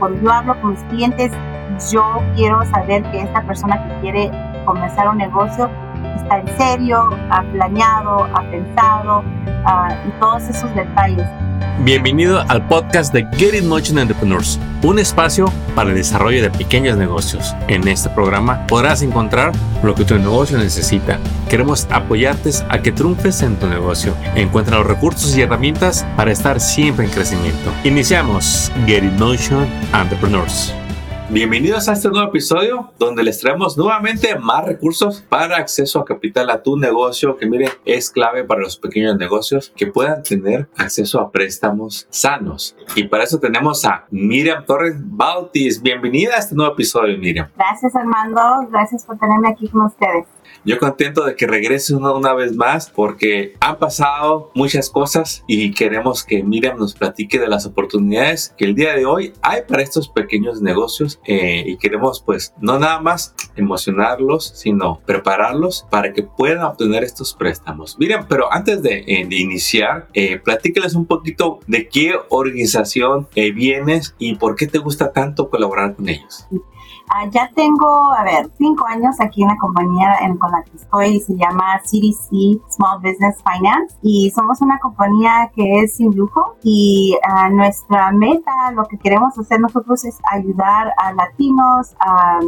cuando yo hablo con mis clientes, yo quiero saber que esta persona que quiere comenzar un negocio está en serio, ha planeado, ha pensado uh, y todos esos detalles. Bienvenido al podcast de Get In Motion Entrepreneurs, un espacio para el desarrollo de pequeños negocios. En este programa podrás encontrar lo que tu negocio necesita. Queremos apoyarte a que triunfes en tu negocio. Encuentra los recursos y herramientas para estar siempre en crecimiento. Iniciamos Get In Motion Entrepreneurs. Bienvenidos a este nuevo episodio donde les traemos nuevamente más recursos para acceso a capital a tu negocio que miren es clave para los pequeños negocios que puedan tener acceso a préstamos sanos. Y para eso tenemos a Miriam Torres Bautis. Bienvenida a este nuevo episodio Miriam. Gracias Armando, gracias por tenerme aquí con ustedes. Yo contento de que regreses una, una, vez más porque han pasado muchas cosas y queremos que Miriam nos platique de las oportunidades que el día de hoy hay para estos pequeños negocios eh, y queremos pues no nada más emocionarlos sino prepararlos para que puedan obtener estos préstamos. Miriam, pero antes de, eh, iniciar, eh, un poquito de qué organización eh, vienes y por qué te gusta tanto colaborar con ellos. Uh, ya tengo, a ver, cinco años aquí en la compañía en, con la que estoy, se llama CDC Small Business Finance y somos una compañía que es sin lujo y uh, nuestra meta, lo que queremos hacer nosotros es ayudar a latinos, a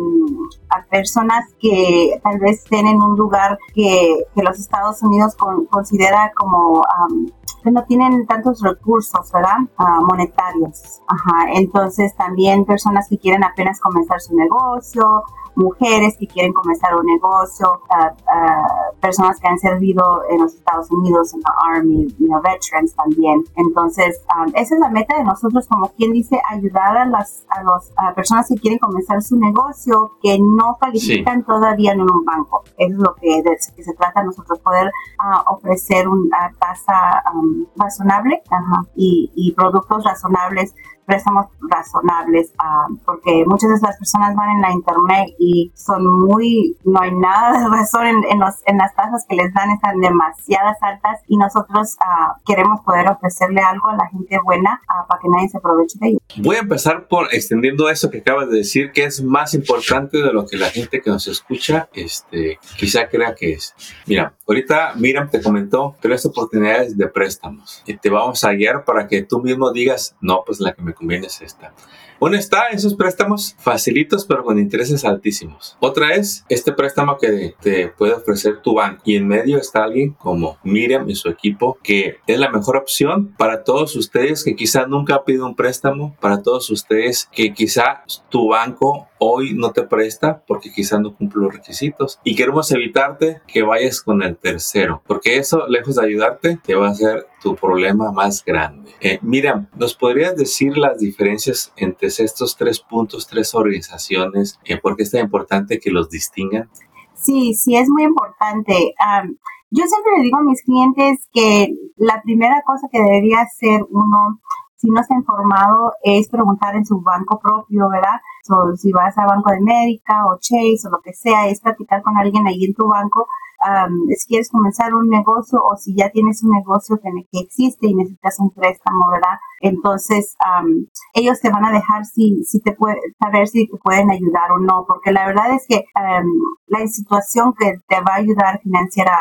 personas que tal vez estén en un lugar que, que los Estados Unidos con, considera como... Um, que no tienen tantos recursos, ¿verdad? Uh, monetarios. Ajá. Entonces también personas que quieren apenas comenzar su negocio, mujeres que quieren comenzar un negocio, uh, uh, personas que han servido en los Estados Unidos, en la Army, you know, veterans también. Entonces, um, esa es la meta de nosotros, como quien dice, ayudar a las a los, a personas que quieren comenzar su negocio que no califican sí. todavía en un banco. Eso es lo que, de, que se trata nosotros, poder uh, ofrecer una tasa um, razonable uh, y, y productos razonables préstamos razonables, uh, porque muchas de las personas van en la internet y son muy, no hay nada de razón en, en, los, en las tasas que les dan, están demasiadas altas y nosotros uh, queremos poder ofrecerle algo a la gente buena uh, para que nadie se aproveche de ello. Voy a empezar por extendiendo eso que acabas de decir, que es más importante de lo que la gente que nos escucha este, quizá crea que es. Mira, ahorita Miriam te comentó tres oportunidades de préstamos y te vamos a guiar para que tú mismo digas, no, pues la que me conviene es esta. Una está esos préstamos facilitos pero con intereses altísimos. Otra es este préstamo que te puede ofrecer tu banco. Y en medio está alguien como Miriam y su equipo que es la mejor opción para todos ustedes que quizá nunca ha pedido un préstamo, para todos ustedes que quizá tu banco hoy no te presta porque quizá no cumple los requisitos. Y queremos evitarte que vayas con el tercero, porque eso, lejos de ayudarte, te va a hacer tu problema más grande. Eh, Miriam, ¿nos podrías decir las diferencias entre estos tres puntos, tres organizaciones? Eh, ¿Por qué es tan importante que los distingan? Sí, sí, es muy importante. Um, yo siempre le digo a mis clientes que la primera cosa que debería hacer uno si no está informado, es preguntar en su banco propio, ¿verdad? So, si vas a Banco de América o Chase o lo que sea, es platicar con alguien ahí en tu banco um, si quieres comenzar un negocio o si ya tienes un negocio que, que existe y necesitas un préstamo, ¿verdad? Entonces, um, ellos te van a dejar si, si te puede, saber si te pueden ayudar o no, porque la verdad es que um, la situación que te va a ayudar financiera,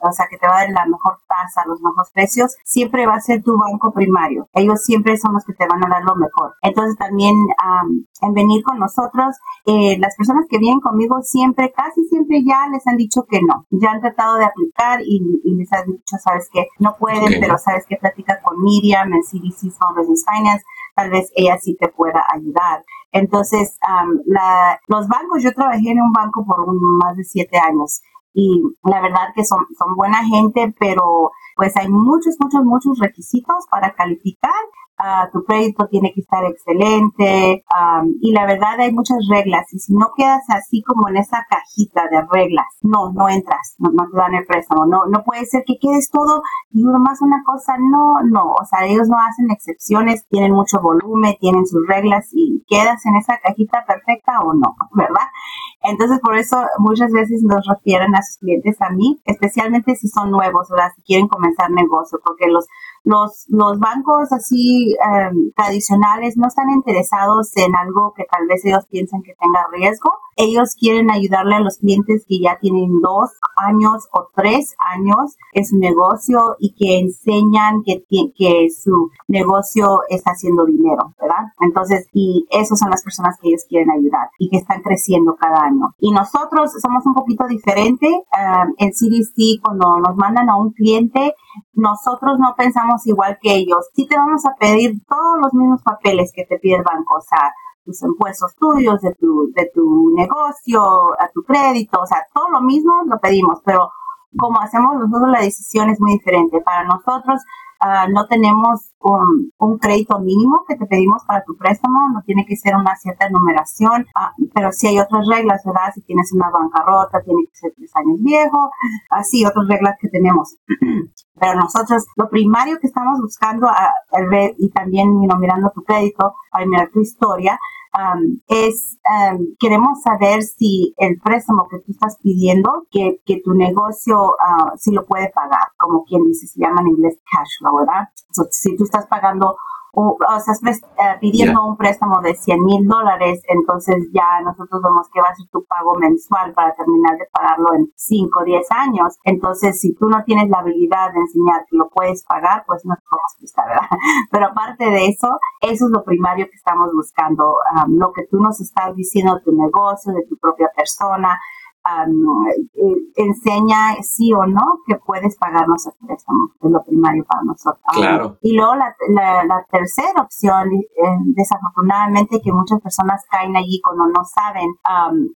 o sea, que te va a dar la mejor tasa, los mejores precios, siempre va a ser tu banco primario. Ellos siempre son los que te van a dar lo mejor. Entonces, también um, en venir con nosotros, eh, las personas que vienen conmigo siempre, casi siempre ya les han dicho que no. Ya han tratado de aplicar y, y les han dicho, sabes que no pueden, okay. pero sabes que platica con Miriam en CDC Small Business Finance, tal vez ella sí te pueda ayudar. Entonces, um, la, los bancos, yo trabajé en un banco por un, más de siete años y la verdad que son, son buena gente, pero pues hay muchos, muchos, muchos requisitos para calificar uh, tu crédito tiene que estar excelente um, y la verdad hay muchas reglas y si no quedas así como en esa cajita de reglas, no, no entras, no, te dan el préstamo, no, no puede ser que quedes todo y más una cosa, no, no, o sea, ellos no hacen excepciones, tienen mucho volumen, tienen sus reglas y quedas en esa cajita perfecta o no, ¿verdad? Entonces, por eso muchas veces nos refieren a sus clientes a mí, especialmente si son nuevos, ¿verdad? Si quieren comenzar negocio, porque los los, los bancos así em, tradicionales no están interesados en algo que tal vez ellos piensan que tenga riesgo. Ellos quieren ayudarle a los clientes que ya tienen dos años o tres años en su negocio y que enseñan que, que su negocio está haciendo dinero, ¿verdad? Entonces, y esas son las personas que ellos quieren ayudar y que están creciendo cada año. Y nosotros somos un poquito diferente. Em, en CDC, cuando nos mandan a un cliente, nosotros no pensamos igual que ellos. Sí te vamos a pedir todos los mismos papeles que te pide el banco, o sea, tus impuestos tuyos, de tu, de tu negocio, a tu crédito, o sea, todo lo mismo lo pedimos, pero como hacemos nosotros la decisión es muy diferente. Para nosotros, Ah, no tenemos un, crédito mínimo que te pedimos para tu préstamo, no tiene que ser una cierta numeración, ah, pero sí hay otras reglas, ¿verdad? Si tienes una bancarrota, tiene que ser tres años viejo, así otras reglas que tenemos. pero nosotros, lo primario que estamos buscando, y también mirando tu crédito, para mirar tu historia, es, queremos saber si el préstamo que tú estás pidiendo, que, que tu negocio uh, si lo puede pagar, como quien dice, se llama en inglés cash flow, ¿verdad? si tú estás pagando o, estás eh, pidiendo un préstamo de 100 mil dólares, entonces ya nosotros vemos que va a ser tu pago mensual para terminar de pagarlo en 5 o 10 años. Entonces, si tú no tienes la habilidad de enseñar que lo puedes pagar, pues no te podemos prestar, ¿verdad? Pero aparte de eso, eso es lo primario que estamos buscando, lo que tú nos estás diciendo de tu negocio, de tu propia persona, eh, enseña sí o no que puedes pagarnos el préstamo, es lo primario para nosotros. Claro. Y luego la, la, tercera opción, eh, desafortunadamente que muchas personas caen allí cuando no saben,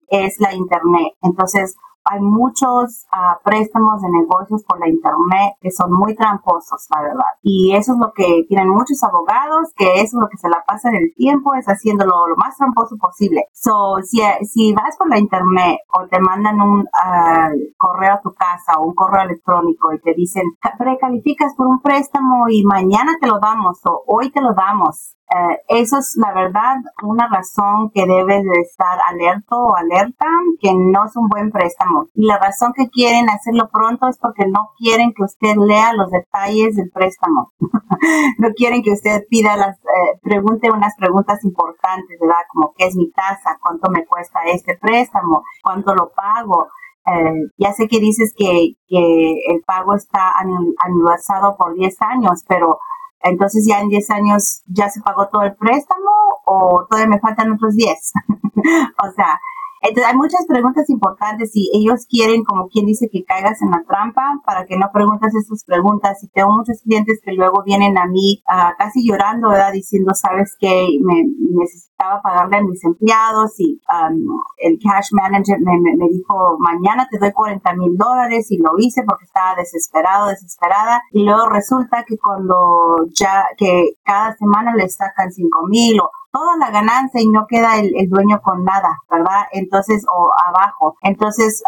es la internet. Entonces, hay muchos ah, préstamos de negocios por la internet que son muy tramposos, la verdad. Y eso es lo que tienen muchos abogados, que eso es lo que se la pasa en el tiempo, es haciéndolo lo más tramposo posible. So, si, si vas por la internet o te mandan un ah, correo a tu casa o un correo electrónico y te dicen, precalificas por un préstamo y mañana te lo damos o hoy te lo damos, eh, eso es la verdad una razón que debes de estar alerta o alerta que no es un buen préstamo. Y la razón que quieren hacerlo pronto es porque no quieren que usted lea los detalles del préstamo. no quieren que usted pida las, eh, pregunte unas preguntas importantes, ¿verdad? Como qué es mi tasa, cuánto me cuesta este préstamo, cuánto lo pago. Eh, ya sé que dices que, el pago está aniversado por 10 años, pero entonces ya en 10 años ya se pagó todo el préstamo o todavía me faltan otros 10. o sea, entonces hay muchas preguntas importantes y ellos quieren, como quien dice, que caigas en la trampa para que no preguntas esas preguntas. Y tengo muchos clientes que luego vienen a mí uh, casi llorando, ¿verdad? Diciendo, sabes que me necesitaba pagarle a mis empleados y um, el cash manager me, me, dijo, mañana te doy 40 mil dólares y lo hice porque estaba desesperado, desesperada. Y luego resulta que cuando ya, que cada semana le sacan 5 mil o toda la ganancia y no queda el, dueño con nada, ¿verdad? Entonces, o abajo. Entonces,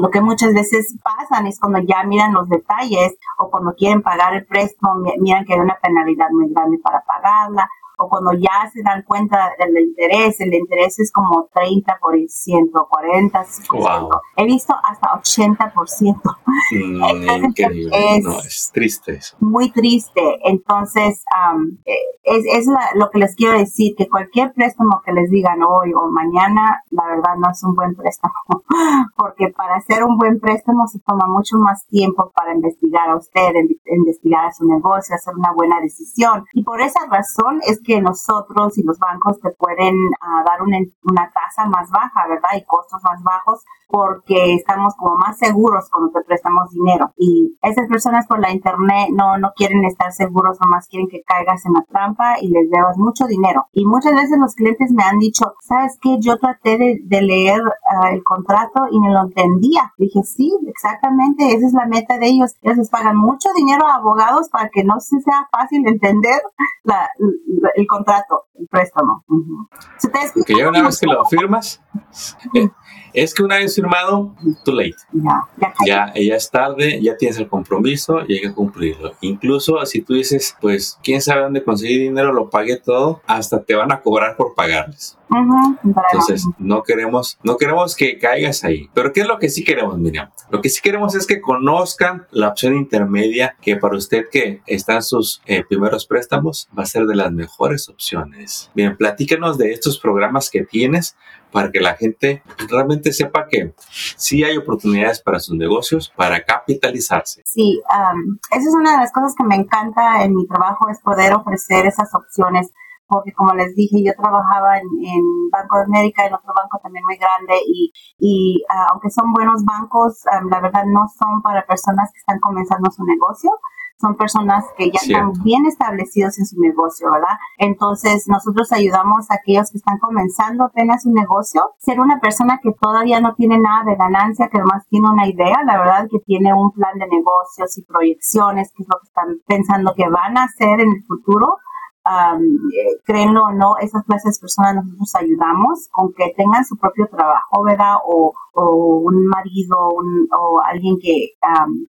lo que muchas veces pasan es cuando ya miran los detalles o cuando quieren pagar el préstamo, miran que hay una penalidad muy grande para pagarla o cuando ya se dan cuenta del interés, el interés es como 30%, 40%. He visto hasta 80%. Mm, increíble. Es, no, es triste eso. Muy triste. Entonces, eh, es, es lo que les quiero decir, que cualquier préstamo que les digan hoy o mañana, la verdad no es un buen préstamo, porque para hacer un buen préstamo se toma mucho más tiempo para investigar a usted, investigar a su negocio, hacer una buena decisión. Y por esa razón es que nosotros y los bancos te pueden ah, dar una, una tasa más baja, ¿verdad? Y costos más bajos porque estamos como más seguros cuando te prestamos dinero. Y esas personas por la internet no, no quieren estar seguros, nomás quieren que caigas en la trampa y les debas mucho dinero. Y muchas veces los clientes me han dicho, ¿sabes qué? Yo traté de, leer ah, el contrato y me lo entendía. Dije, sí, exactamente, esa es la meta de ellos. Ellos les pagan mucho dinero a abogados para que no se sea fácil entender la, el contrato, el préstamo. que ya una vez que lo firmas, Es que una vez firmado, too late. Ya, ya, es tarde, ya tienes el compromiso y hay que cumplirlo. Incluso si tú dices, pues, quién sabe dónde conseguir dinero, lo pagué todo, hasta te van a cobrar por pagarles. Entonces, no queremos, no queremos que caigas ahí. Pero ¿qué es lo que sí queremos, Miriam? Lo que sí queremos es que conozcan la opción intermedia que para usted que está en sus eh, primeros préstamos va a ser de las mejores opciones. Bien, platícanos de estos programas que tienes para que la gente realmente sepa que sí hay oportunidades para sus negocios, para capitalizarse. Sí, esa es una de las cosas que me encanta en mi trabajo, es poder ofrecer esas opciones porque como les dije, yo trabajaba en, Banco de América, en otro banco también muy grande, y, y ah, aunque son buenos bancos, la verdad no son para personas que están comenzando su negocio son personas que ya están bien establecidos en su negocio, ¿verdad? Entonces, nosotros ayudamos a aquellos que están comenzando apenas su negocio, ser una persona que todavía no tiene nada de ganancia, que además tiene una idea, la verdad, que tiene un plan de negocios y proyecciones, que es lo que están pensando que van a hacer en el futuro um, créenlo o no, esas clases de personas nosotros ayudamos con que tengan su propio trabajo, ¿verdad? O, un marido o alguien que,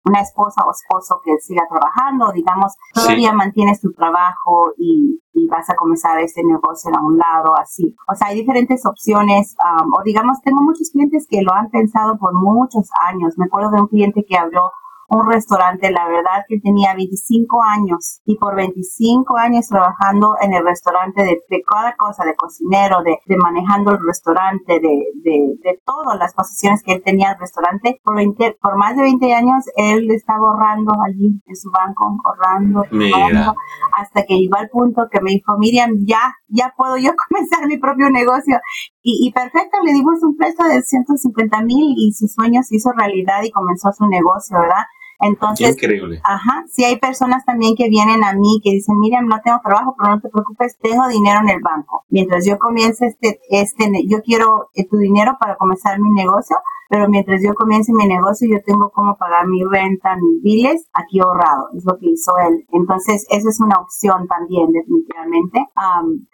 una esposa o esposo que siga trabajando, digamos, todavía mantienes tu trabajo y, vas a comenzar ese negocio a un lado, así. O sea, hay diferentes opciones, o digamos, tengo muchos clientes que lo han pensado por muchos años. Me acuerdo de un cliente que habló un restaurante, la verdad que tenía 25 años y por 25 años trabajando en el restaurante de, cada cosa, de cocinero, de, manejando el restaurante, de, de, todas las posiciones que él tenía en el restaurante, por, por más de 20 años él estaba ahorrando allí en su banco, ahorrando, ahorrando, hasta que llegó al punto que me dijo, Miriam, ya, ya puedo yo comenzar mi propio negocio. Y, y perfecto, le dimos un precio de 150 mil y su sueño se hizo realidad y comenzó su negocio, ¿verdad? Entonces, Increíble. Ajá, si hay personas también que vienen a mí que dicen, Miriam, no tengo trabajo, pero no te preocupes, tengo dinero en el banco. Mientras yo comience este, este, yo quiero eh, tu dinero para comenzar mi negocio, pero mientras yo comience mi negocio, yo tengo cómo pagar mi renta, mis biles aquí ahorrado, es lo que hizo él. Entonces, eso es una opción también, definitivamente.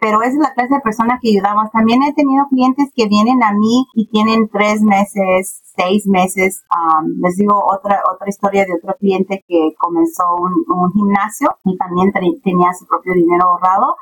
pero esa es la clase de persona que ayudamos. También he tenido clientes que vienen a mí y tienen tres meses, seis meses. les digo otra, otra historia de otro cliente que comenzó un, un gimnasio y también tenía su propio dinero ahorrado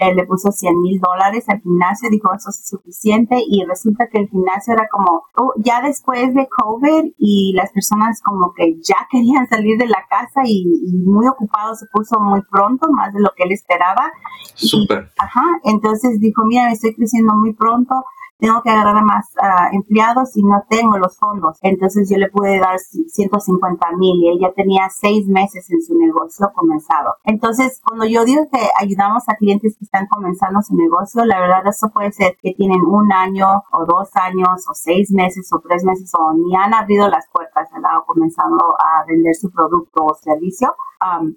él le puso 100 mil dólares al gimnasio, dijo eso es suficiente y resulta que el gimnasio era como oh, ya después de COVID y las personas como que ya querían salir de la casa y, muy ocupado se puso muy pronto, más de lo que él esperaba. Súper. Ajá, entonces dijo, mira, estoy creciendo muy pronto, tengo que agarrar más ah, empleados y no tengo los fondos. Entonces yo le pude dar 150 mil y ella tenía seis meses en su negocio comenzado. Entonces, cuando yo digo que ayudamos a clientes que están comenzando su negocio, la verdad eso puede ser que tienen un año o dos años o seis meses o tres meses o ni han abrido las puertas, ¿verdad? O comenzando a vender su producto o servicio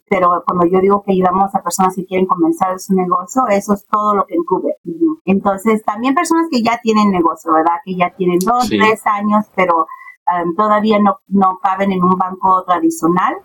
pero cuando yo digo que ayudamos a personas que quieren comenzar su negocio, eso es todo lo que encubre. Entonces, también personas que ya tienen negocio, ¿verdad? Que ya tienen dos, tres años, pero todavía no, no caben en un banco tradicional.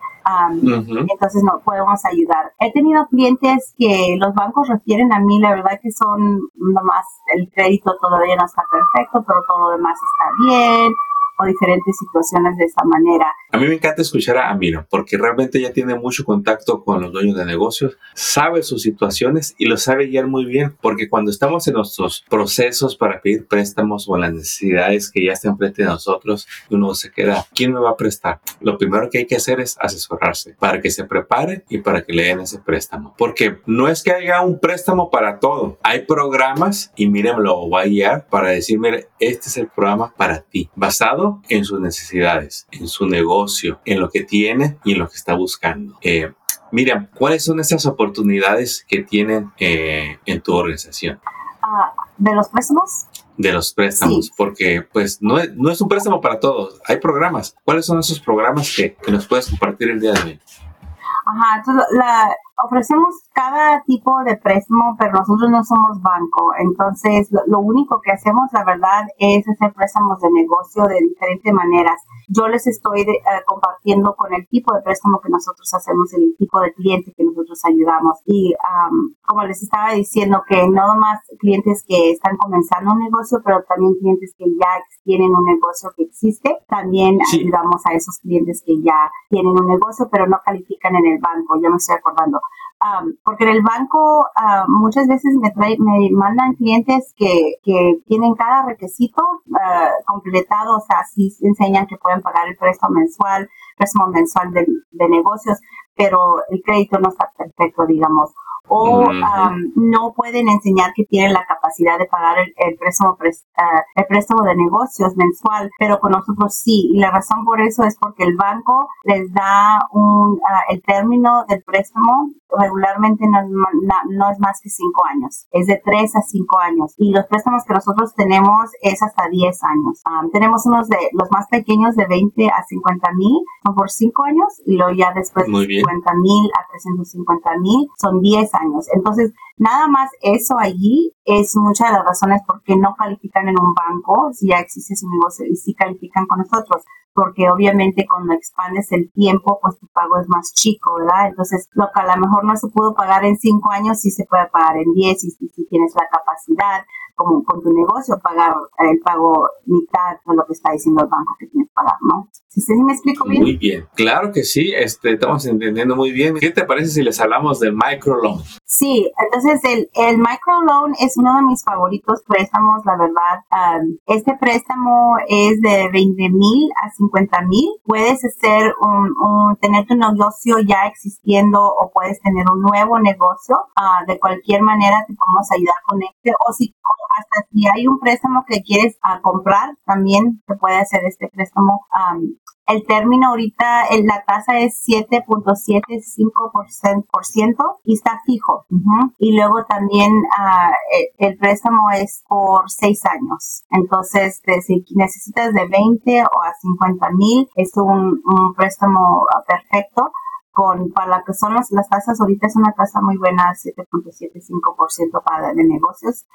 Entonces no podemos ayudar. He tenido clientes que los bancos refieren a mí, la verdad que son nomás el crédito todavía no está perfecto, pero todo lo demás está bien o diferentes situaciones de esa manera. A mí me encanta escuchar a Amiro porque realmente ella tiene mucho contacto con los dueños de negocios, sabe sus situaciones y lo sabe guiar muy bien porque cuando estamos en nuestros procesos para pedir préstamos o las necesidades que ya están frente de nosotros, uno se queda, ¿quién me va a prestar? Lo primero que hay que hacer es asesorarse para que se prepare y para que le den ese préstamo. Porque no es que haya un préstamo para todo. Hay programas y miren, lo voy a guiar para decir, mire, este es el programa para ti, basado en sus necesidades, en su negocio, en lo que tiene y en lo que está buscando. Eh, Miriam, ¿cuáles son esas oportunidades que tienen eh, en tu organización? Ah, ¿De los préstamos? De los préstamos, porque pues no es, no es, un préstamo para todos, hay programas. ¿Cuáles son esos programas que, que nos puedes compartir el día de hoy? Ajá, la, ofrecemos cada tipo de préstamo, pero nosotros no somos banco. Entonces, lo, único que hacemos, la verdad, es hacer préstamos de negocio de diferentes maneras. Yo les estoy eh, compartiendo con el tipo de préstamo que nosotros hacemos, el tipo de cliente que nosotros ayudamos. Y como les estaba diciendo, que no más clientes que están comenzando un negocio, pero también clientes que ya tienen un negocio que existe. También ayudamos a esos clientes que ya tienen un negocio, pero no califican en el banco. Yo me estoy acordando porque en el banco muchas veces me, me mandan clientes que, que tienen cada requisito uh, completado, o sea, sí enseñan que pueden pagar el préstamo mensual, préstamo mensual de, de negocios, pero el crédito no está perfecto, digamos o no pueden enseñar que tienen la capacidad de pagar el, préstamo, ah, el préstamo de negocios mensual, pero con nosotros sí. Y la razón por eso es porque el banco les da un, ah, el término del préstamo regularmente no, no, es más que cinco años, es de tres a cinco años. Y los préstamos que nosotros tenemos es hasta 10 años. tenemos unos de los más pequeños de 20 a 50 mil, son por cinco años, y luego ya después de 50 mil a 350 mil son 10 años. Entonces, nada más eso allí es muchas de las razones por qué no califican en un banco si ya existe su negocio y si califican con nosotros porque obviamente cuando expandes el tiempo, pues tu pago es más chico, ¿verdad? Entonces, lo que a lo mejor no se pudo pagar en cinco años, sí se puede pagar en diez y si tienes la capacidad como con tu negocio, pagar el pago mitad de lo que está diciendo el banco que tienes que pagar, ¿no? ¿Sí, sí me explico bien? Muy bien, claro que sí, este, estamos entendiendo muy bien. ¿Qué te parece si les hablamos del microloan? Sí, entonces el, el microloan es uno de mis favoritos préstamos, la verdad. este préstamo es de 20 mil a 50 mil. Puedes hacer un, tener tu negocio ya existiendo o puedes tener un nuevo negocio. Ah, de cualquier manera te podemos ayudar con este o si hasta si hay un préstamo que quieres ah, comprar, también se puede hacer este préstamo. El término ahorita, la tasa es 7.75% y está fijo. Y luego también uh, el, préstamo es por seis años. Entonces, si necesitas de 20 o a 50 mil, es un, un préstamo ah, perfecto con, para lo que son las, tasas, ahorita es una tasa muy buena, 7.75% para de negocios.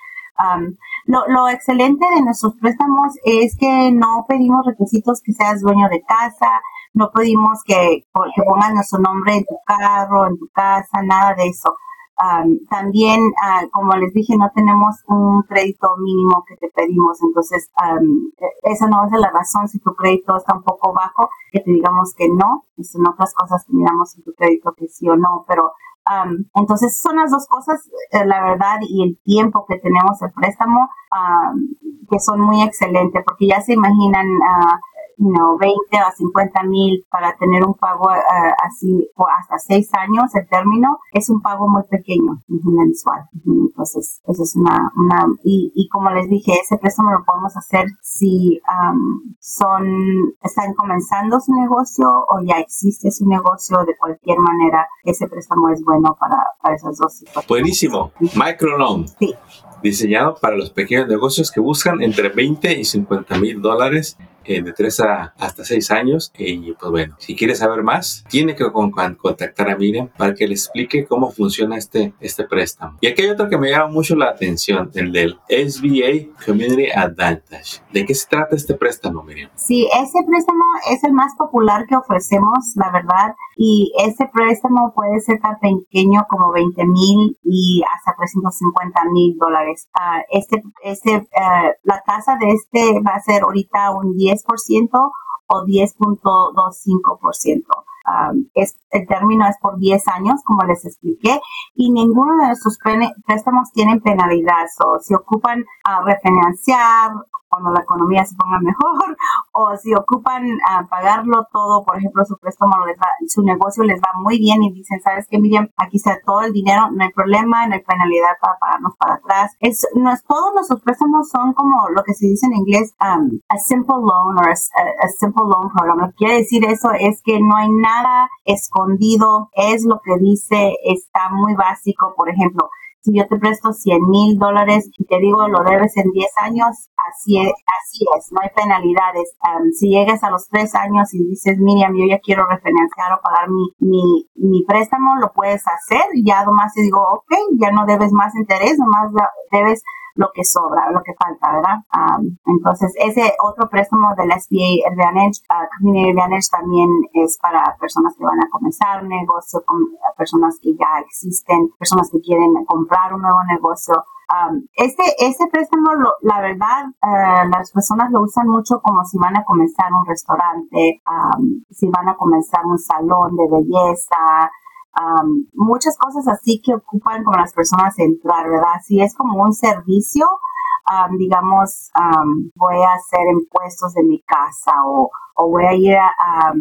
lo, lo, excelente de nuestros préstamos es que no pedimos requisitos que seas dueño de casa, no pedimos que, que pongas nuestro nombre en tu carro, en tu casa, nada de eso también, uh, como les dije, no tenemos un crédito mínimo que te pedimos, entonces e, esa no es la razón si tu crédito está un poco bajo, que te digamos que no, son otras cosas que miramos en tu crédito que sí o no, pero entonces son las dos cosas, eh, la verdad, y el tiempo que tenemos el préstamo, que son muy excelentes, porque ya se imaginan... Uh, you 20 a 50 mil para tener un pago uh, así por hasta seis años, el término, es un pago muy pequeño mensual. Entonces, eso es una, una y, y, como les dije, ese préstamo lo podemos hacer si um, son, están comenzando su negocio o ya existe su negocio, de cualquier manera, ese préstamo es bueno para, para esas dos situaciones. Buenísimo. Microloan. Sí diseñado para los pequeños negocios que buscan entre 20 y 50 mil dólares eh, de 3 a hasta 6 años. Y pues bueno, si quieres saber más, tiene que contactar a Miriam para que le explique cómo funciona este, este préstamo. Y aquí hay otro que me llama mucho la atención, el del SBA Community Advantage. ¿De qué se trata este préstamo, Miriam? Sí, ese préstamo es el más popular que ofrecemos, la verdad. Y ese préstamo puede ser tan pequeño como 20 mil y hasta 350 mil dólares. Uh, este, este, uh, la tasa de este va a ser ahorita un 10 10% o 10.25%. Um, es, el término es por 10 años, como les expliqué, y ninguno de nuestros préstamos tienen penalidad. O si ocupan a refinanciar cuando la economía se ponga mejor o si ocupan a pagarlo todo, por ejemplo, su préstamo, les va, su negocio les va muy bien y dicen, ¿sabes qué, Miriam? Aquí está todo el dinero, no hay problema, no hay penalidad para pagarnos para atrás. Es, no es, todos nuestros préstamos son como lo que se dice en inglés, um, a simple loan o a, a, simple loan program. Lo que quiere decir eso es que no hay nada escondido, es lo que dice, está muy básico, por ejemplo, si yo te presto 100 mil dólares y te digo lo debes en 10 años, así es, así es no hay penalidades. si llegas a los 3 años y dices, Miriam, yo ya quiero refinanciar o pagar mi, mi, mi préstamo, lo puedes hacer. Ya nomás te digo, ok, ya no debes más interés, nomás debes lo que sobra, lo que falta, ¿verdad? entonces, ese otro préstamo del SBA Advantage, uh, Community Advantage también es para personas que van a comenzar un negocio, personas que ya existen, personas que quieren comprar un nuevo negocio. este, este préstamo, la verdad, uh, las personas lo usan mucho como si van a comenzar un restaurante, si van a comenzar un salón de belleza, muchas cosas así que ocupan como las personas entrar, ¿verdad? Si es como un servicio, digamos, voy a hacer impuestos de mi casa o, voy a ir a,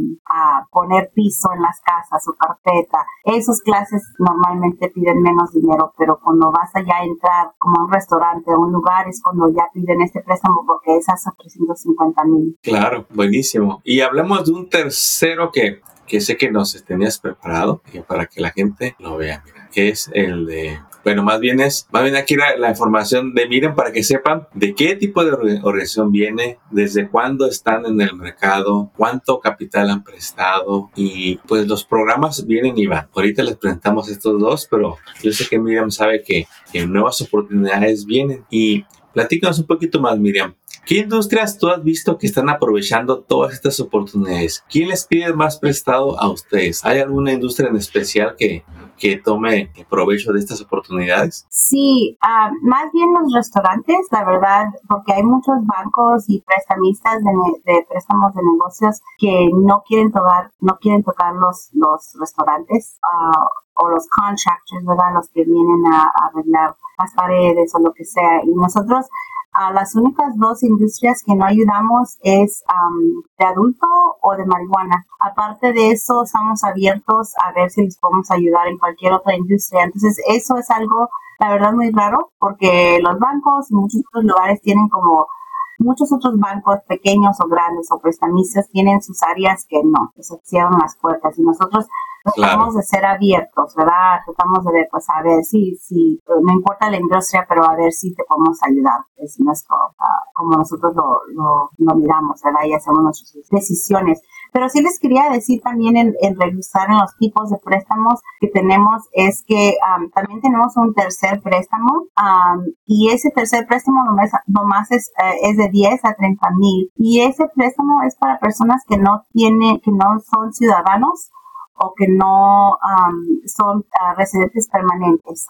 poner piso en las casas o carpeta. Esas clases normalmente piden menos dinero, pero cuando vas allá a entrar como a un restaurante o un lugar es cuando ya piden este préstamo porque es hasta 350 mil. Claro, buenísimo. Y hablemos de un tercero que que sé que nos tenías preparado para que la gente lo vea, mira, que es el de bueno, más bien es, más bien aquí la, la, información de Miren para que sepan de qué tipo de organización viene, desde cuándo están en el mercado, cuánto capital han prestado y pues los programas vienen y van. Ahorita les presentamos estos dos, pero yo sé que Miriam sabe que, que nuevas oportunidades vienen y platícanos un poquito más, Miriam. ¿Qué industrias tú has visto que están aprovechando todas estas oportunidades? ¿Quién les pide más prestado a ustedes? ¿Hay alguna industria en especial que, que tome provecho de estas oportunidades? Sí, ah, más bien los restaurantes, la verdad, porque hay muchos bancos y prestamistas de, préstamos de negocios que no quieren tocar, no quieren tocar los, los restaurantes uh, o los contractors, ¿verdad? Los que vienen a, a arreglar las paredes o lo que sea. Y nosotros a las únicas dos industrias que no ayudamos es de adulto o de marihuana. Aparte de eso, estamos abiertos a ver si les podemos ayudar en cualquier otra industria. Entonces, eso es algo, la verdad, muy raro porque los bancos y muchos otros lugares tienen como muchos otros bancos pequeños o grandes o prestamistas tienen sus áreas que no, que se cierran las puertas y nosotros Tratamos de ser abiertos, ¿verdad? Tratamos de ver, pues a ver si, si, no importa la industria, pero a ver si te podemos ayudar. Es nuestro, ah, como nosotros lo, lo, miramos, ¿verdad? Y hacemos nuestras decisiones. Pero sí les quería decir también en, en revisar en los tipos de préstamos que tenemos, es que también tenemos un tercer préstamo y ese tercer préstamo nomás, nomás es, eh, es de 10 a 30 mil. Y ese préstamo es para personas que no tienen, que no son ciudadanos o que no son ah, residentes permanentes.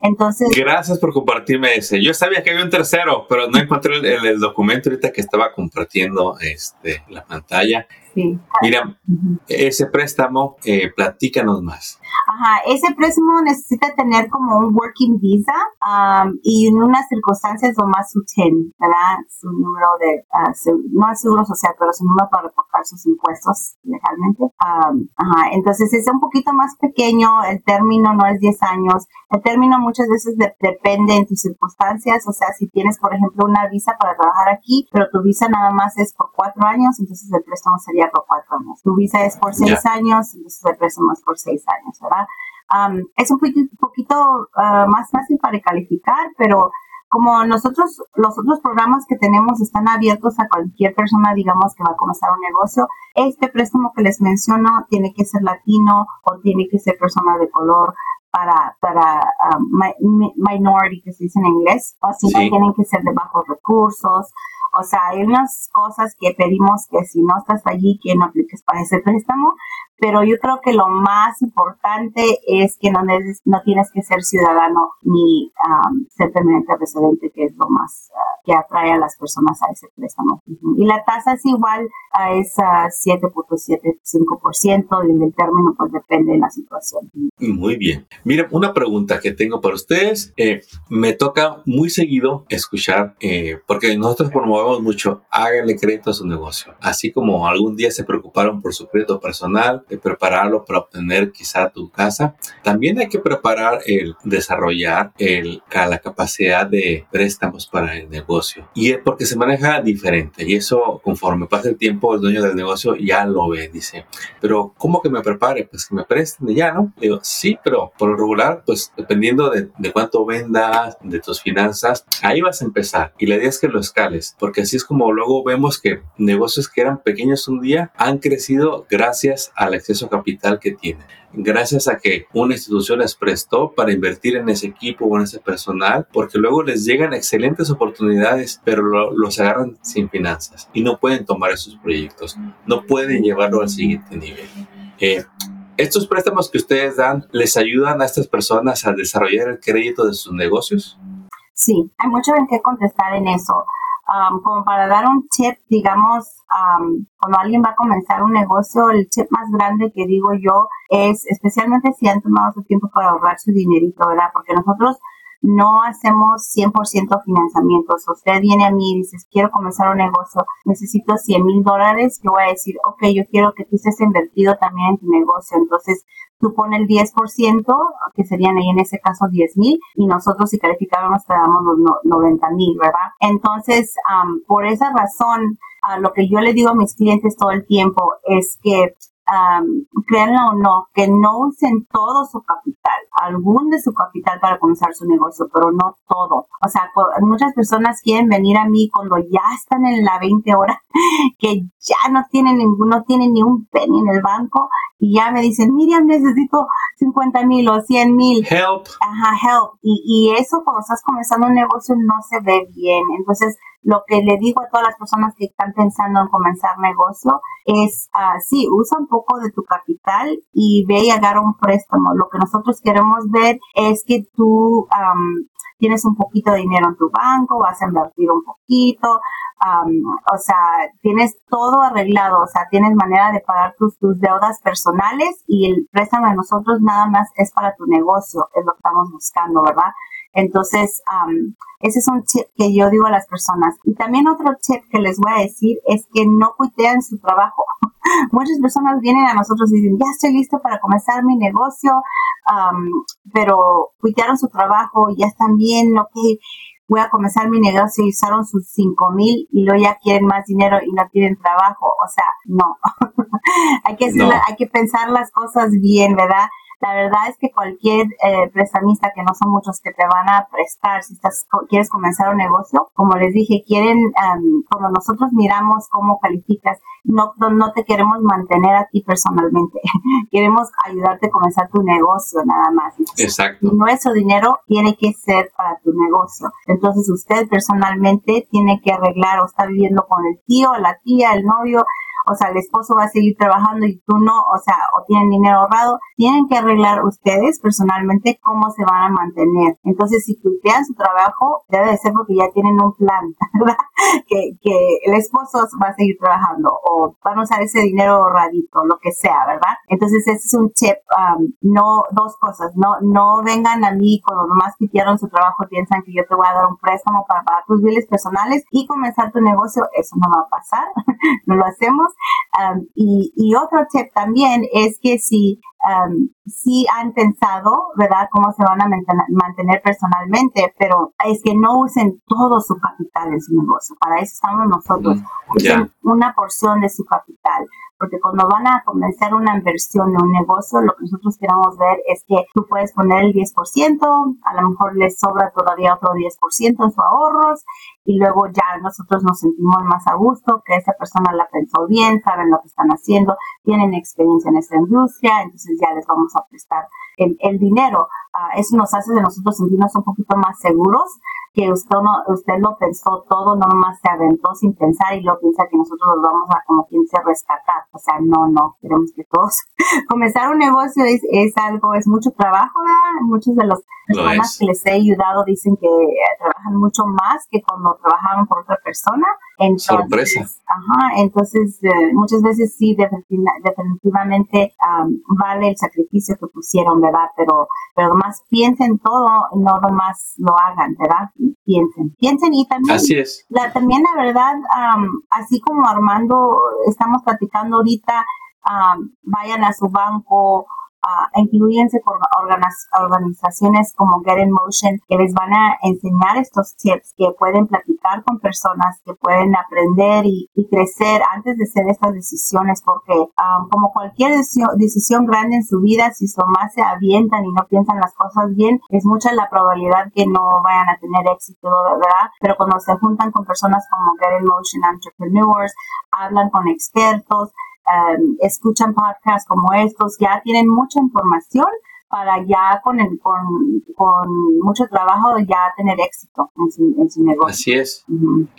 Entonces. Gracias por compartirme ese. Yo sabía que había un tercero, pero no encontré el, documento ahorita que estaba compartiendo este, la pantalla. Mira, ese préstamo, eh, platícanos más. Ajá, ese préstamo necesita tener como un working visa y en unas circunstancias lo más útil, ¿verdad? Su número de, uh, no es seguro social, pero su número para reportar sus impuestos legalmente. ajá, entonces es un poquito más pequeño, el término no es 10 años, el término muchas veces depende en tus circunstancias, o sea, si tienes, por ejemplo, una visa para trabajar aquí, pero tu visa nada más es por cuatro años, entonces el préstamo sería por cuatro años. Tu visa es por seis años, entonces el préstamo es por seis años, ¿verdad? es un poquito, ah, más fácil para calificar, pero como nosotros, los otros programas que tenemos están abiertos a cualquier persona, digamos, que va a comenzar un negocio, este préstamo que les menciono tiene que ser latino o tiene que ser persona de color para, para minority, que se dice en inglés, o si no tienen que ser de bajos recursos. O sea, hay unas cosas que pedimos que si no estás allí, que no apliques para ese préstamo, pero yo creo que lo más importante es que no, no tienes que ser ciudadano ni ser permanente residente, que es lo más ah, que atrae a las personas a ese préstamo. Y la tasa es igual a esa 7.75% y el término pues depende de la situación. Muy bien. Mira, una pregunta que tengo para ustedes. Eh, me toca muy seguido escuchar, eh, porque nosotros promovemos mucho, háganle crédito a su negocio. Así como algún día se preocuparon por su crédito personal, de prepararlo para obtener quizá tu casa. También hay que preparar el desarrollar el, la capacidad de préstamos para el negocio. Y es porque se maneja diferente. Y eso conforme pasa el tiempo, el dueño del negocio ya lo ve. Dice, pero ¿cómo que me prepare? Pues que me presten ya, ¿no? Digo, Sí, pero por lo regular, pues dependiendo de, de cuánto vendas, de tus finanzas, ahí vas a empezar. Y la idea es que lo escales, porque así es como luego vemos que negocios que eran pequeños un día han crecido gracias al acceso a capital que tienen gracias a que una institución les prestó para invertir en ese equipo o en ese personal, porque luego les llegan excelentes oportunidades, pero los agarran sin finanzas y no pueden tomar esos proyectos, no pueden llevarlo al siguiente nivel. Eh, ¿Estos préstamos que ustedes dan les ayudan a estas personas a desarrollar el crédito de sus negocios? Sí, hay mucho en qué contestar en eso. Um, como para dar un tip, digamos, um, cuando alguien va a comenzar un negocio, el tip más grande que digo yo es, especialmente si han tomado su tiempo para ahorrar su dinerito, ¿verdad? Porque nosotros no hacemos 100% financiamiento. Si usted viene a mí y dices, quiero comenzar un negocio, necesito 100 mil dólares, yo voy a decir, ok, yo quiero que tú estés invertido también en tu negocio. Entonces, tú pones el 10%, que serían ahí en ese caso 10 mil, y nosotros si calificáramos te damos los 90 mil, ¿verdad? Entonces, por esa razón, a lo que yo le digo a mis clientes todo el tiempo es que um, créanlo o no, que no usen todo su capital, algún de su capital para comenzar su negocio, pero no todo. O sea, muchas personas quieren venir a mí cuando ya están en la 20 horas, que ya no tienen ninguno, tienen ni un penny en el banco y ya me dicen, Miriam, necesito 50 mil o 100 mil. Help. Ajá, help. Y, y eso cuando estás comenzando un negocio no se ve bien. Entonces, lo que le digo a todas las personas que están pensando en comenzar negocio es, uh, sí, usa un poco de tu capital y ve y agarra un préstamo. Lo que nosotros queremos ver es que tú tienes un poquito de dinero en tu banco, vas a invertir un poquito, o sea, tienes todo arreglado, o sea, tienes manera de pagar tus, tus deudas personales y el préstamo de nosotros nada más es para tu negocio, es lo que estamos buscando, ¿verdad? Entonces, ese es un tip que yo digo a las personas. Y también otro tip que les voy a decir es que no cuitean su trabajo. Muchas personas vienen a nosotros y dicen, ya estoy listo para comenzar mi negocio, pero cuitearon su trabajo, ya están bien, que voy a comenzar mi negocio y usaron sus cinco mil y luego ya quieren más dinero y no tienen trabajo. O sea, no. hay, que hay que pensar las cosas bien, ¿verdad? La verdad es que cualquier eh, prestamista, que no son muchos que te van a prestar, si estás, quieres comenzar un negocio, como les dije, quieren, um, cuando nosotros miramos cómo calificas, no, no te queremos mantener a ti personalmente, queremos ayudarte a comenzar tu negocio nada más. Exacto. Y nuestro dinero tiene que ser para tu negocio. Entonces usted personalmente tiene que arreglar o está viviendo con el tío, la tía, el novio, o sea, el esposo va a seguir trabajando y tú no, o sea, o tienen dinero ahorrado, tienen que arreglar ustedes personalmente cómo se van a mantener. Entonces, si tuitean su trabajo, debe de ser porque ya tienen un plan, ¿verdad? Que, que el esposo va a seguir trabajando o van a usar ese dinero ahorradito, lo que sea, ¿verdad? Entonces, ese es un tip, um, no, dos cosas, no, no vengan a mí cuando nomás quitaron su trabajo, piensan que yo te voy a dar un préstamo para pagar tus biles personales y comenzar tu negocio, eso no va a pasar, no lo hacemos y, otro tip también es que si, si han pensado, ¿verdad?, cómo se van a mantener, personalmente, pero es que no usen todo su capital en su negocio. Para eso estamos nosotros. Usen una porción de su capital porque cuando van a comenzar una inversión en un negocio, lo que nosotros queremos ver es que tú puedes poner el 10%, a lo mejor les sobra todavía otro 10% en sus ahorros y luego ya nosotros nos sentimos más a gusto, que esa persona la pensó bien, saben lo que están haciendo, tienen experiencia en esta industria, entonces ya les vamos a prestar el, el dinero. Uh, eso nos hace de nosotros sentirnos un poquito más seguros que usted, no, usted lo pensó todo, no nomás se aventó sin pensar y luego piensa que nosotros los vamos a como quien se rescatar. O sea, no, no, queremos que todos comenzar un negocio es, es algo, es mucho trabajo, ¿verdad? Muchos de los personas que les he ayudado dicen que trabajan mucho más que cuando trabajaban por otra persona. Entonces, Sorpresa. Ajá, entonces eh, muchas veces sí, definitivamente vale el sacrificio que pusieron, ¿verdad? Pero, pero más piensen todo, no nomás lo hagan, ¿verdad? Piensen, piensen y también. Así es. La, también la verdad, así como Armando estamos platicando ahorita, vayan a su banco Uh, incluyense con organizaciones como Get in Motion que les van a enseñar estos tips que pueden platicar con personas que pueden aprender y, crecer antes de hacer estas decisiones porque um, como cualquier decisión, grande en su vida si son más se avientan y no piensan las cosas bien es mucha la probabilidad que no vayan a tener éxito verdad pero cuando se juntan con personas como Get in Motion Entrepreneurs hablan con expertos Um, escuchan podcasts como estos, ya tienen mucha información para ya con, el, con, con mucho trabajo ya tener éxito en su, negocio. Así es.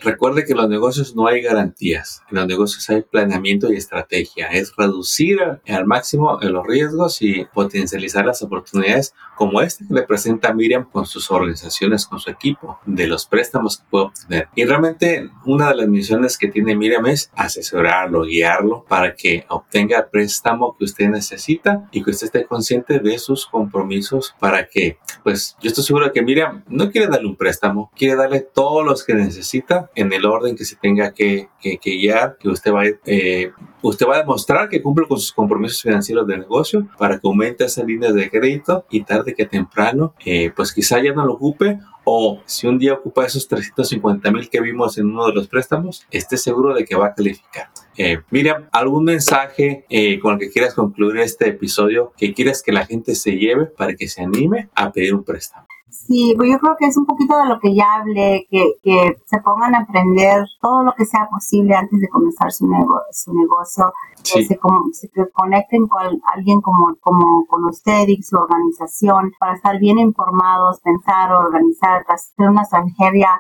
Recuerde que en los negocios no hay garantías. En los negocios hay planeamiento y estrategia. Es reducir al máximo los riesgos y potencializar las oportunidades como este que le presenta Miriam con sus organizaciones, con su equipo, de los préstamos que puede obtener. Y realmente una de las misiones que tiene Miriam es asesorarlo, guiarlo para que obtenga el préstamo que usted necesita y que usted esté consciente de sus compromisos para que, pues yo estoy seguro que Miriam no quiere darle un préstamo, quiere darle todos los que necesita en el orden que se tenga que, que, guiar, que usted va, eh, usted va a demostrar que cumple con sus compromisos financieros de negocio para que aumente esa línea de crédito y tarde que temprano, eh, pues quizá ya no lo ocupe o si un día ocupa esos 350 mil que vimos en uno de los préstamos, esté seguro de que va a calificar. Eh, Miriam, ¿algún mensaje eh, con el que quieras concluir este episodio que quieras que la gente se lleve para que se anime a pedir un préstamo? Sí, pues yo creo que es un poquito de lo que ya hablé, que, que se pongan a aprender todo lo que sea posible antes de comenzar su, su negocio, que, se, conecten con alguien como, como con usted y su organización para estar bien informados, pensar, organizar, hacer una estrategia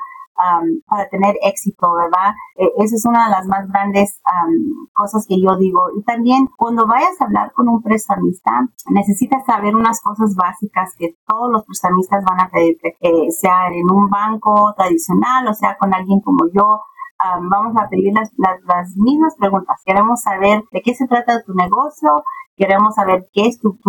para tener éxito, ¿verdad? E, esa es una de las más grandes cosas que yo digo. Y también cuando vayas a hablar con un prestamista, necesitas saber unas cosas básicas que todos los prestamistas van a pedirte, eh, sea en un banco tradicional o sea con alguien como yo, vamos a pedir las, las, mismas preguntas. Queremos saber de qué se trata tu negocio, queremos saber qué es tu,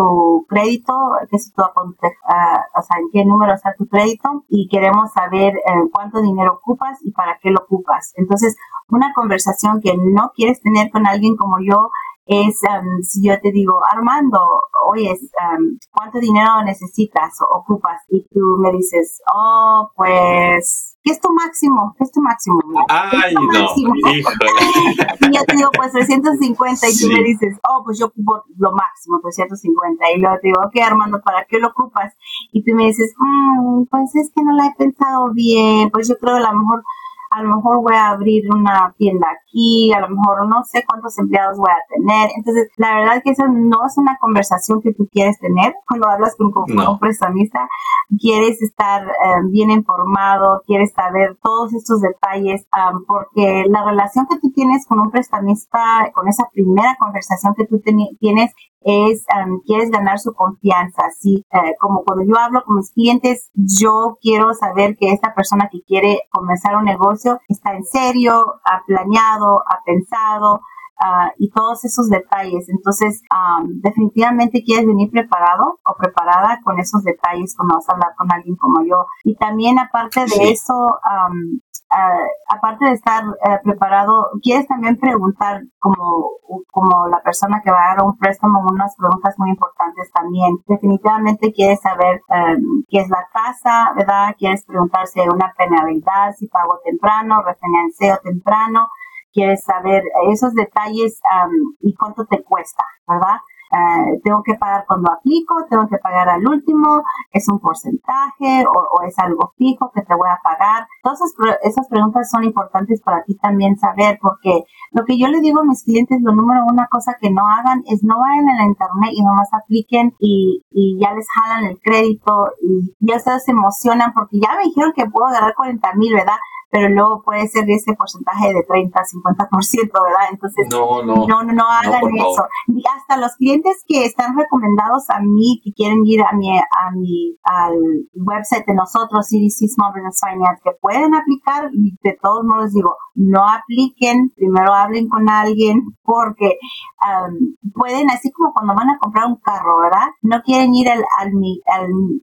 crédito, qué es tu, uh, o sea, en qué número está tu crédito y queremos saber eh, cuánto dinero ocupas y para qué lo ocupas. Entonces, una conversación que no quieres tener con alguien como yo es um, si yo te digo, Armando, oye, um, ¿cuánto dinero necesitas o ocupas? Y tú me dices, oh, pues, ¿qué es tu máximo? ¿Qué es tu máximo? Ay, no, máximo? y yo te digo, pues 350 y tú me dices, oh, pues yo ocupo lo máximo, 350. Y luego te digo, ok, Armando, ¿para qué lo ocupas? Y tú me dices, mm, pues es que no la he pensado bien, pues yo creo a lo mejor a lo mejor voy a abrir una tienda aquí, a lo mejor no sé cuántos empleados voy a tener. Entonces, la verdad es que esa no es una conversación que tú quieres tener cuando hablas con, un prestamista. Quieres estar eh, bien informado, quieres saber todos estos detalles, porque la relación que tú tienes con un prestamista, con esa primera conversación que tú tienes, es, quieres ganar su confianza. Así eh, como cuando yo hablo con mis clientes, yo quiero saber que esta persona que quiere comenzar un negocio está en serio, ha planeado, ha pensado, Uh, y todos esos detalles. Entonces, definitivamente quieres venir preparado o preparada con esos detalles cuando vas a hablar con alguien como yo. Y también aparte de eso, uh, aparte de estar eh, preparado, quieres también preguntar como, como la persona que va a dar un préstamo unas preguntas muy importantes también. Definitivamente quieres saber um, qué es la tasa, ¿verdad? Quieres preguntarse una penalidad, si pago temprano, refinanceo temprano. Quieres saber esos detalles um, y cuánto te cuesta, ¿verdad? Eh, tengo que pagar cuando aplico, tengo que pagar al último, es un porcentaje o, es algo fijo que te voy a pagar. Todas esas, preguntas son importantes para ti también saber porque lo que yo le digo a mis clientes, lo número una cosa que no hagan es no vayan a la internet y nomás apliquen y, y ya les jalan el crédito y ya se emocionan porque ya me dijeron que puedo agarrar 40 mil, ¿verdad? Pero luego puede ser ese porcentaje de 30, 50%, ¿verdad? Entonces, no, no, no, no, hagan eso. Y hasta los clientes que están recomendados a mí, que quieren ir a mi, a mi, al website de nosotros, CDC Small Business Finance, que pueden aplicar, y de todos modos digo, no apliquen, primero hablen con alguien, porque pueden, así como cuando van a comprar un carro, ¿verdad? No quieren ir al, al,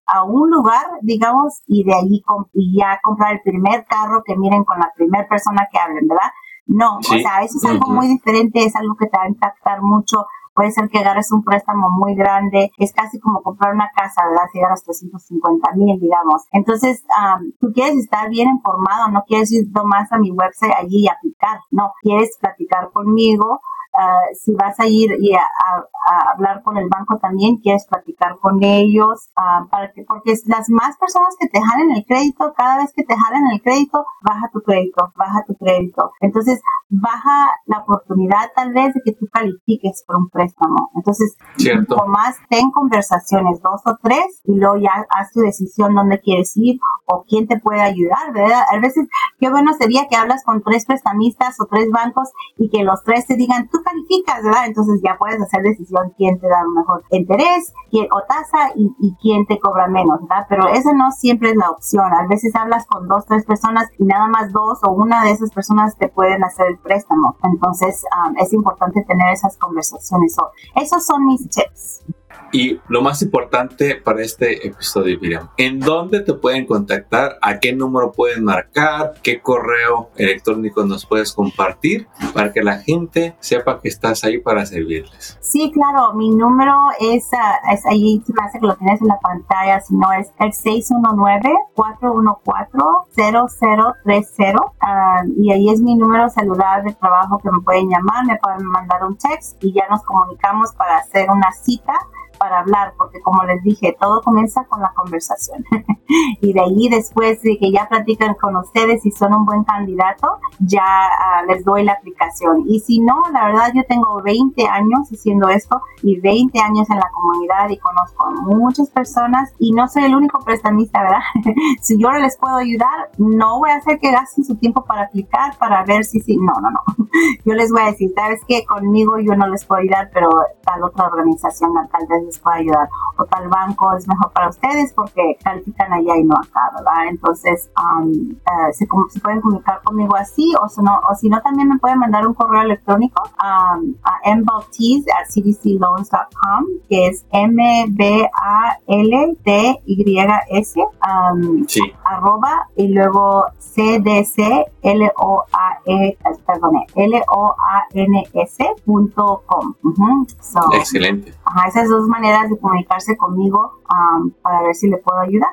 a un lugar, digamos, y de allí y ya comprar el primer carro que miren con la primera persona que hablen, ¿verdad? No, o sea, eso es algo muy diferente, es algo que te va a impactar mucho puede ser que agarres un préstamo muy grande, es casi como comprar una casa, ¿verdad? Si agarras 350 mil, digamos. Entonces, tú quieres estar bien informado, no quieres ir nomás a mi website allí y aplicar, no, quieres platicar conmigo, Ah, si vas a ir y a, hablar con el banco también, quieres platicar con ellos, uh, para que, porque las más personas que te jalen el crédito, cada vez que te jalen el crédito, baja tu crédito, baja tu crédito. Entonces, baja la oportunidad tal vez de que tú califiques por un préstamo. Entonces, Cierto. más ten conversaciones, dos o tres, y luego ya haz tu decisión dónde quieres ir o quién te puede ayudar, ¿verdad? A veces, qué bueno sería que hablas con tres prestamistas o tres bancos y que los tres te digan, tú calificas, ¿verdad? Entonces ya puedes hacer decisión quién te da un mejor interés quién, o tasa y, quién te cobra menos, ¿verdad? Pero eso no siempre es la opción. A veces hablas con dos, tres personas y nada más dos o una de esas personas te pueden hacer el préstamo. Entonces um, es importante tener esas conversaciones. esos son mis tips. Y lo más importante para este episodio, Miriam, ¿en dónde te pueden contactar? ¿A qué número pueden marcar? ¿Qué correo electrónico nos puedes compartir para que la gente sepa que estás ahí para servirles? Sí, claro, mi número es, ah, es ahí, se me hace que lo tienes en la pantalla, si no es el 619-414-0030 ah, y ahí es mi número celular de trabajo que me pueden llamar, me pueden mandar un text y ya nos comunicamos para hacer una cita para hablar, porque como les dije, todo comienza con la conversación. y de ahí después de que ya platican con ustedes y son un buen candidato, ya ah, les doy la aplicación. Y si no, la verdad yo tengo 20 años haciendo esto y 20 años en la comunidad y conozco a muchas personas y no soy el único prestamista, ¿verdad? si yo no les puedo ayudar, no voy a hacer que gasten su tiempo para aplicar, para ver si sí. No, no, no. yo les voy a decir, sabes que conmigo yo no les puedo ayudar, pero tal otra organización tal vez les pueda ayudar. O tal banco es mejor para ustedes porque califican allá y no acá, ¿verdad? Entonces, um, uh, se, se, pueden comunicar conmigo así o si no, o si no también me pueden mandar un correo electrónico um, a mbaltis at cdcloans.com que es M-B-A-L-T-Y-S um, sí. arroba y luego C-D-C-L-O-A-E, perdón, L-O-A-N-S.com. Excelente. Ajá, esas dos maneras de comunicarse conmigo para ver si le puedo ayudar.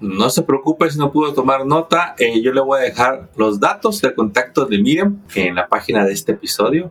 No se preocupe si no pudo tomar nota. Eh, yo le voy a dejar los datos de contacto de Miriam en la página de este episodio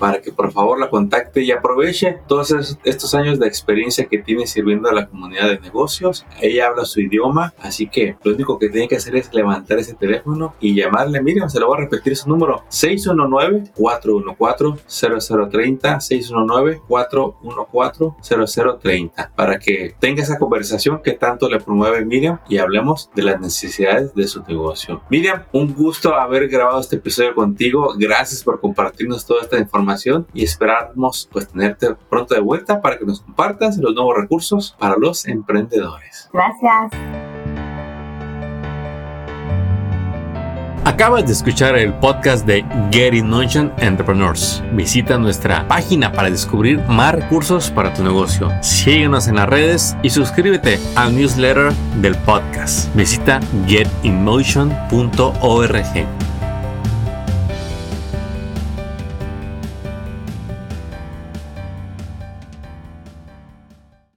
para que por favor la contacte y aproveche todos estos años de experiencia que tiene sirviendo a la comunidad de negocios. Ella habla su idioma, así que lo único que tiene que hacer es levantar ese teléfono y llamarle. Miriam, se lo voy a repetir su número: 619-414-0030, 619-414-0030, para que tenga esa conversación que tanto le promueve Miriam y hablemos de las necesidades de su negocio. Miriam, un gusto haber grabado este episodio contigo. Gracias por compartirnos toda esta información y esperamos pues tenerte pronto de vuelta para que nos compartas los nuevos recursos para los emprendedores. Gracias. Acabas de escuchar el podcast de Getting Motion Entrepreneurs. Visita nuestra página para descubrir más recursos para tu negocio. Síguenos en las redes y suscríbete al newsletter del podcast. Visita getinmotion.org.